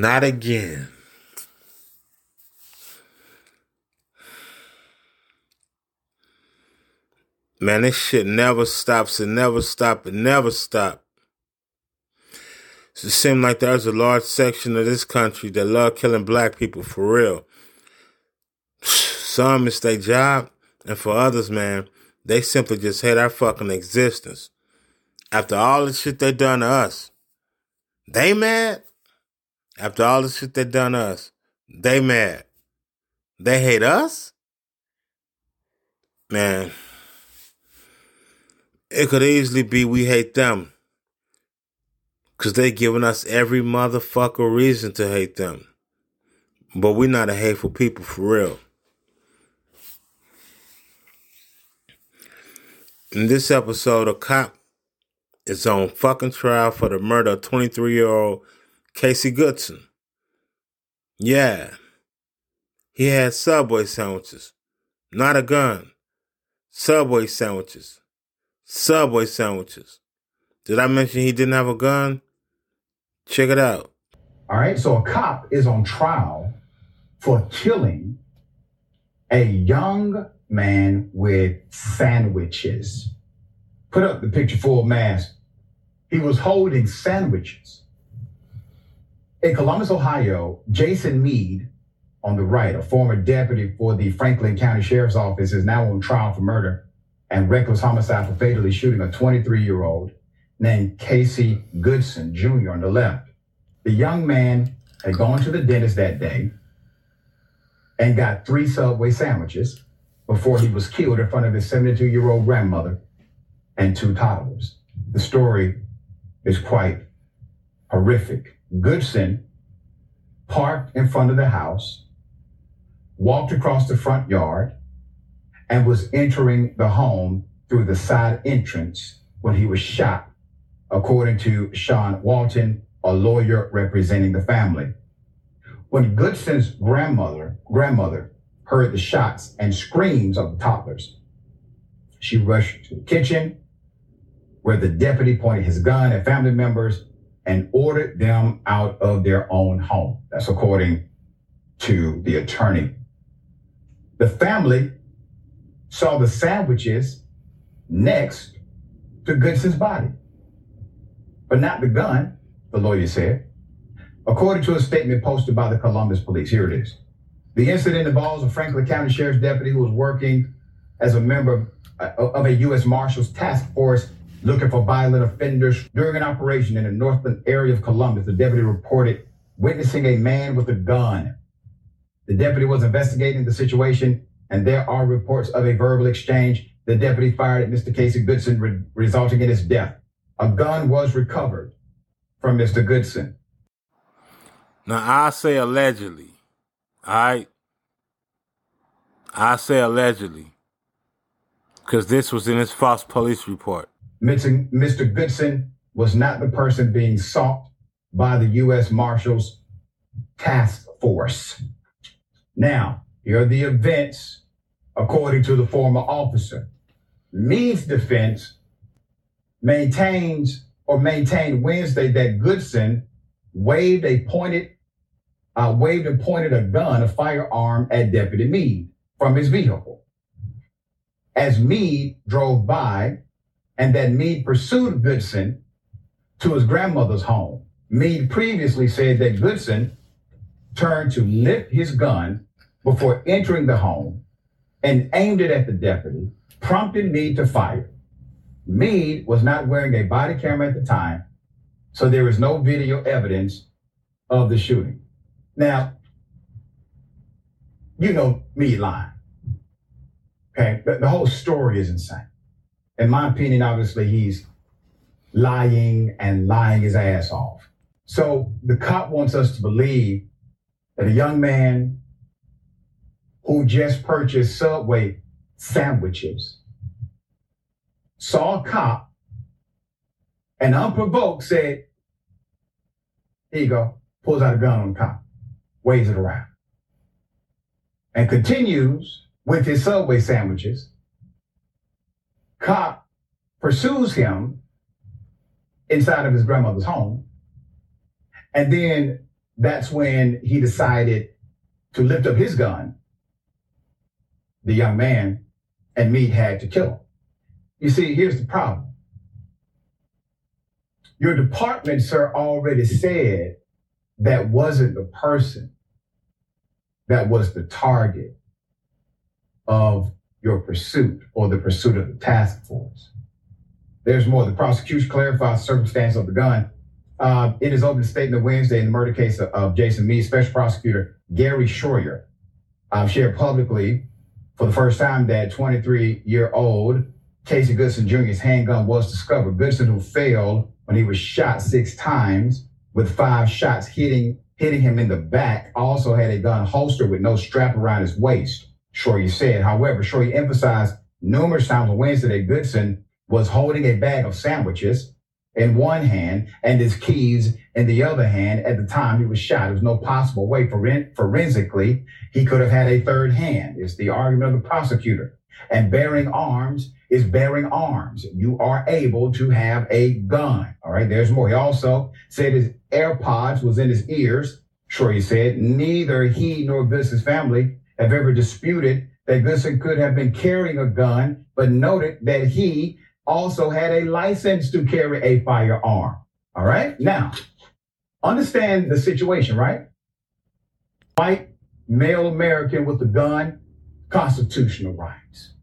Not again. Man, this shit never stops and never stop and never stop. It seems like there's a large section of this country that love killing black people for real. Some it's their job, and for others, man, they simply just hate our fucking existence. After all the shit they done to us, they mad? After all the shit they done us, they mad. They hate us? Man, it could easily be we hate them. Cause they giving us every motherfucker reason to hate them. But we're not a hateful people for real. In this episode, a cop is on fucking trial for the murder of 23 year old Casey Goodson. Yeah. He had Subway sandwiches. Not a gun. Subway sandwiches. Subway sandwiches. Did I mention he didn't have a gun? Check it out. All right, so a cop is on trial for killing a young man with sandwiches. Put up the picture full mask. He was holding sandwiches. In Columbus, Ohio, Jason Meade, on the right, a former deputy for the Franklin County Sheriff's Office, is now on trial for murder and reckless homicide for fatally shooting a 23 year old named Casey Goodson Jr. on the left. The young man had gone to the dentist that day and got three Subway sandwiches before he was killed in front of his 72 year old grandmother and two toddlers. The story is quite horrific. Goodson parked in front of the house, walked across the front yard, and was entering the home through the side entrance when he was shot according to Sean Walton, a lawyer representing the family. When Goodson's grandmother, grandmother heard the shots and screams of the toddlers, she rushed to the kitchen where the deputy pointed his gun at family members and ordered them out of their own home. That's according to the attorney. The family saw the sandwiches next to Goodson's body but not the gun, the lawyer said. According to a statement posted by the Columbus police, here it is. The incident involves a Franklin County Sheriff's deputy who was working as a member of a U.S. Marshals task force looking for violent offenders. During an operation in the northern area of Columbus, the deputy reported witnessing a man with a gun. The deputy was investigating the situation, and there are reports of a verbal exchange. The deputy fired at Mr. Casey Goodson, re- resulting in his death a gun was recovered from Mr. Goodson. Now, I say allegedly. All right? I say allegedly. Because this was in his false police report. Mr. Goodson was not the person being sought by the U.S. Marshals Task Force. Now, here are the events according to the former officer. Meade's defense maintains or maintained Wednesday that Goodson waved a pointed, uh, waved and pointed a gun, a firearm at Deputy Meade from his vehicle. As Meade drove by, and that Meade pursued Goodson to his grandmother's home. Meade previously said that Goodson turned to lift his gun before entering the home and aimed it at the deputy, prompting Meade to fire. Meade was not wearing a body camera at the time, so there is no video evidence of the shooting. Now, you know Meade lying. Okay, the, the whole story is insane. In my opinion, obviously, he's lying and lying his ass off. So the cop wants us to believe that a young man who just purchased Subway sandwiches saw a cop and unprovoked said, Here you go, pulls out a gun on the cop, waves it around, and continues with his Subway sandwiches. Cop pursues him inside of his grandmother's home and then that's when he decided to lift up his gun, the young man, and Meade had to kill him. You see, here's the problem. Your department, sir, already said that wasn't the person that was the target of your pursuit or the pursuit of the task force. There's more. The prosecution clarifies the circumstance of the gun. Uh, in his opening statement Wednesday in the murder case of, of Jason Meade, Special Prosecutor Gary Schroyer um, shared publicly for the first time that 23 year old Casey Goodson Jr.'s handgun was discovered. Goodson, who failed when he was shot six times with five shots hitting hitting him in the back, also had a gun holster with no strap around his waist. Schroyer said. However, Schroyer emphasized numerous times on Wednesday Goodson was holding a bag of sandwiches in one hand and his keys in the other hand at the time he was shot. There was no possible way for forensically he could have had a third hand. It's the argument of the prosecutor. And bearing arms is bearing arms. You are able to have a gun. All right, there's more. He also said his AirPods was in his ears. Sure, he said neither he nor Goodson's family have ever disputed that Goodson could have been carrying a gun, but noted that he also had a license to carry a firearm. All right. Now, understand the situation, right? White male American with a gun, constitutional rights.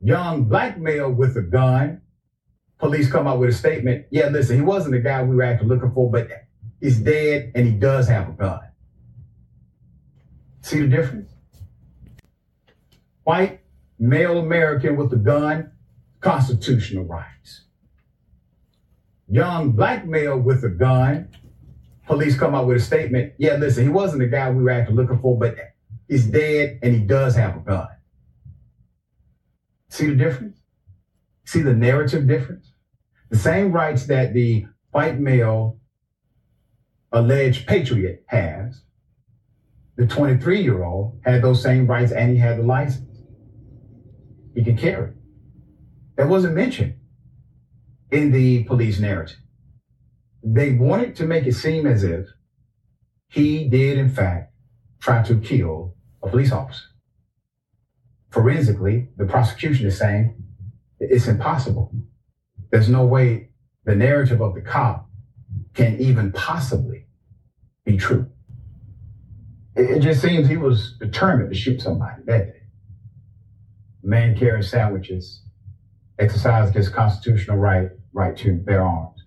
Young black male with a gun, police come out with a statement. Yeah, listen, he wasn't the guy we were actually looking for, but he's dead and he does have a gun. See the difference? White male American with a gun, constitutional rights. Young black male with a gun, police come out with a statement. Yeah, listen, he wasn't the guy we were actually looking for, but he's dead and he does have a gun. See the difference? See the narrative difference? The same rights that the white male alleged patriot has, the 23 year old had those same rights and he had the license. He could carry. That wasn't mentioned in the police narrative. They wanted to make it seem as if he did, in fact, try to kill a police officer. Forensically, the prosecution is saying it's impossible. There's no way the narrative of the cop can even possibly be true. It, just seems he was determined to shoot somebody that day. Man carrying sandwiches, exercised his constitutional right, right to bear arms.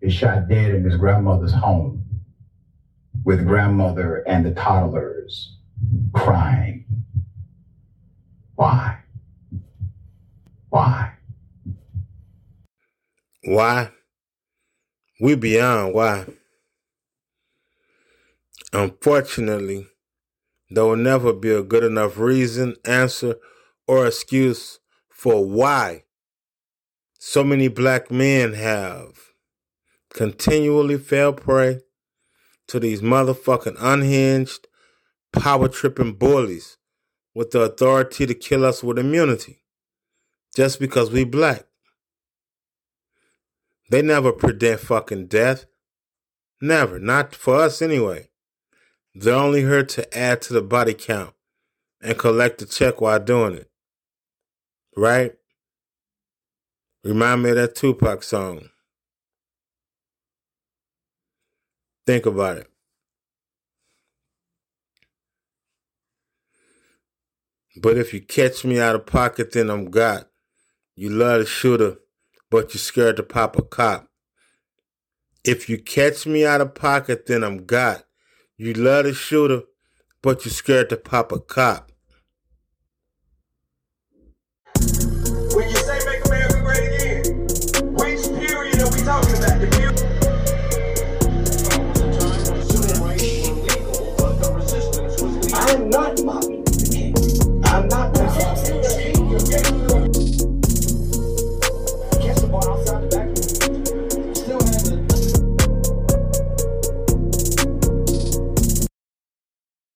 He shot dead in his grandmother's home with grandmother and the toddlers crying. Why? Why? Why? We beyond why. Unfortunately, there will never be a good enough reason, answer, or excuse for why so many black men have continually fell prey to these motherfucking unhinged, power tripping bullies with the authority to kill us with immunity just because we black. They never predict fucking death. Never. Not for us anyway. They're only here to add to the body count and collect the check while doing it. Right? Remind me of that Tupac song. Think about it. But if you catch me out of pocket, then I'm got. You love to shooter but you're scared to pop a cop. If you catch me out of pocket, then I'm got. You love the shooter, but you're scared to pop a cop.